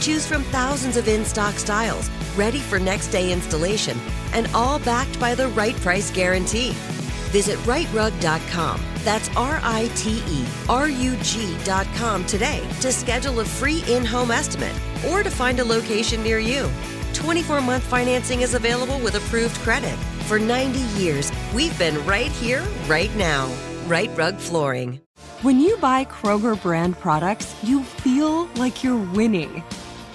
Choose from thousands of in stock styles, ready for next day installation, and all backed by the right price guarantee. Visit riterug.com. That's R I T E R U G.com today to schedule a free in home estimate or to find a location near you. 24 month financing is available with approved credit. For 90 years, we've been right here, right now. Rite Rug Flooring. When you buy Kroger brand products, you feel like you're winning.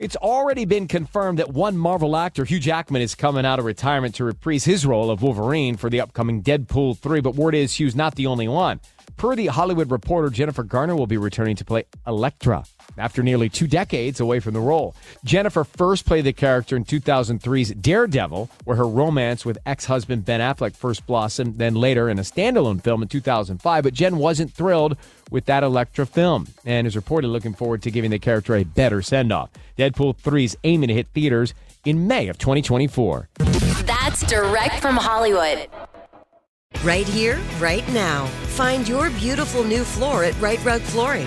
It's already been confirmed that one Marvel actor, Hugh Jackman, is coming out of retirement to reprise his role of Wolverine for the upcoming Deadpool 3. But word is Hugh's not the only one. Per the Hollywood Reporter, Jennifer Garner will be returning to play Elektra after nearly two decades away from the role. Jennifer first played the character in 2003's Daredevil, where her romance with ex husband Ben Affleck first blossomed, then later in a standalone film in 2005. But Jen wasn't thrilled with that Elektra film and is reported looking forward to giving the character a better send off. Deadpool 3 is aiming to hit theaters in May of 2024. That's direct from Hollywood. Right here, right now. Find your beautiful new floor at Rite Rug Flooring.